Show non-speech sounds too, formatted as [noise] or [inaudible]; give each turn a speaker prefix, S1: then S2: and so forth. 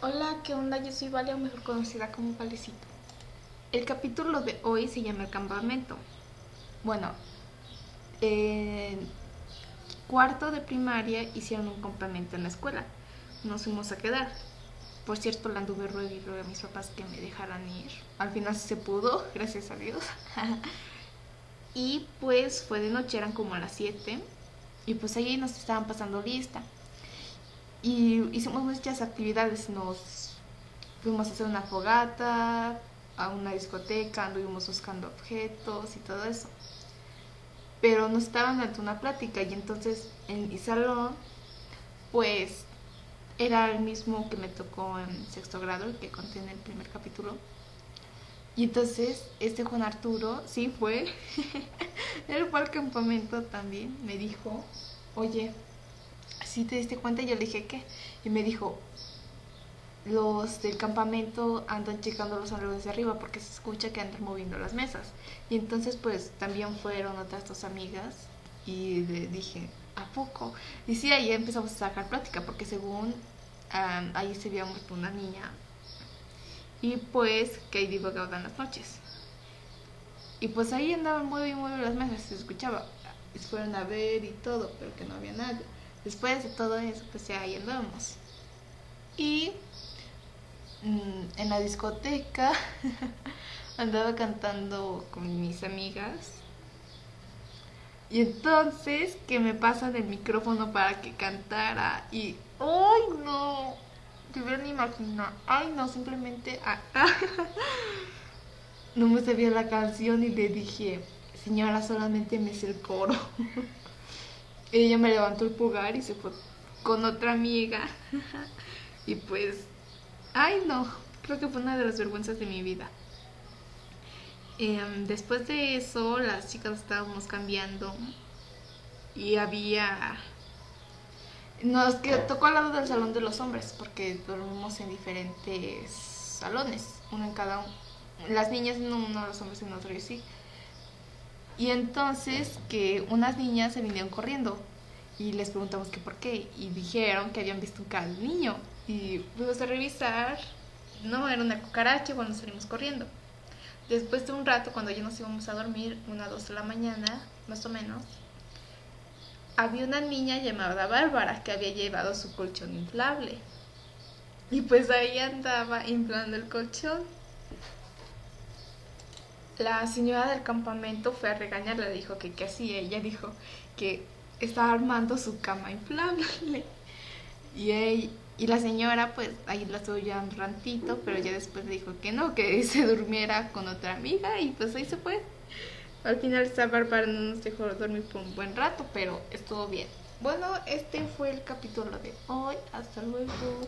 S1: Hola, ¿qué onda? Yo soy Valia, mejor conocida como Valecito. El capítulo de hoy se llama El campamento. Bueno, en cuarto de primaria hicieron un campamento en la escuela. Nos fuimos a quedar. Por cierto, la anduve ruego y ruego a mis papás que me dejaran ir. Al final se pudo, [laughs] gracias a Dios. [laughs] y pues fue de noche, eran como a las 7. Y pues ahí nos estaban pasando lista y hicimos muchas actividades. Nos fuimos a hacer una fogata, a una discoteca, anduvimos buscando objetos y todo eso. Pero nos estaban dando una plática y entonces en mi salón, pues era el mismo que me tocó en sexto grado, el que conté en el primer capítulo. Y entonces este Juan Arturo, sí fue, [laughs] él fue campamento también, me dijo, oye, si te diste cuenta, yo le dije que. Y me dijo, los del campamento andan checando los árboles de arriba porque se escucha que andan moviendo las mesas. Y entonces pues también fueron otras dos amigas y le dije, ¿a poco? Y sí, ahí empezamos a sacar plática porque según ahí se veía una niña y pues que ahí divagaba en las noches. Y pues ahí andaban muy muy las mesas, se escuchaba. Y fueron a ver y todo, pero que no había nadie. Después de todo eso, pues ya ahí andamos. Y mm, en la discoteca [laughs] andaba cantando con mis amigas. Y entonces que me pasan el micrófono para que cantara y ¡ay no! Te ni imagina. ¡Ay no! Simplemente ah, [laughs] no me sabía la canción y le dije, señora, solamente me sé el coro. [laughs] ella me levantó el pulgar y se fue con otra amiga. [laughs] y pues, ay no, creo que fue una de las vergüenzas de mi vida. Em, después de eso, las chicas estábamos cambiando y había... Nos tocó al lado del salón de los hombres porque dormimos en diferentes salones, uno en cada uno. Las niñas en uno, los hombres en otro y sí. Y entonces que unas niñas se vinieron corriendo y les preguntamos que por qué y dijeron que habían visto un cal niño y fuimos a revisar, no, era una cucaracha cuando salimos corriendo. Después de un rato, cuando ya nos íbamos a dormir, una dos de la mañana, más o menos, había una niña llamada Bárbara que había llevado su colchón inflable. Y pues ahí andaba inflando el colchón la señora del campamento fue a regañarla, dijo que qué hacía. Ella dijo que estaba armando su cama inflable. Y, y la señora, pues ahí la estuvo ya un rantito, pero ya después le dijo que no, que [laughs] se durmiera con otra amiga y pues ahí se fue. Al final esta Bárbara no nos dejó dormir por un buen rato, pero estuvo bien. Bueno, este fue el capítulo de hoy. Hasta luego.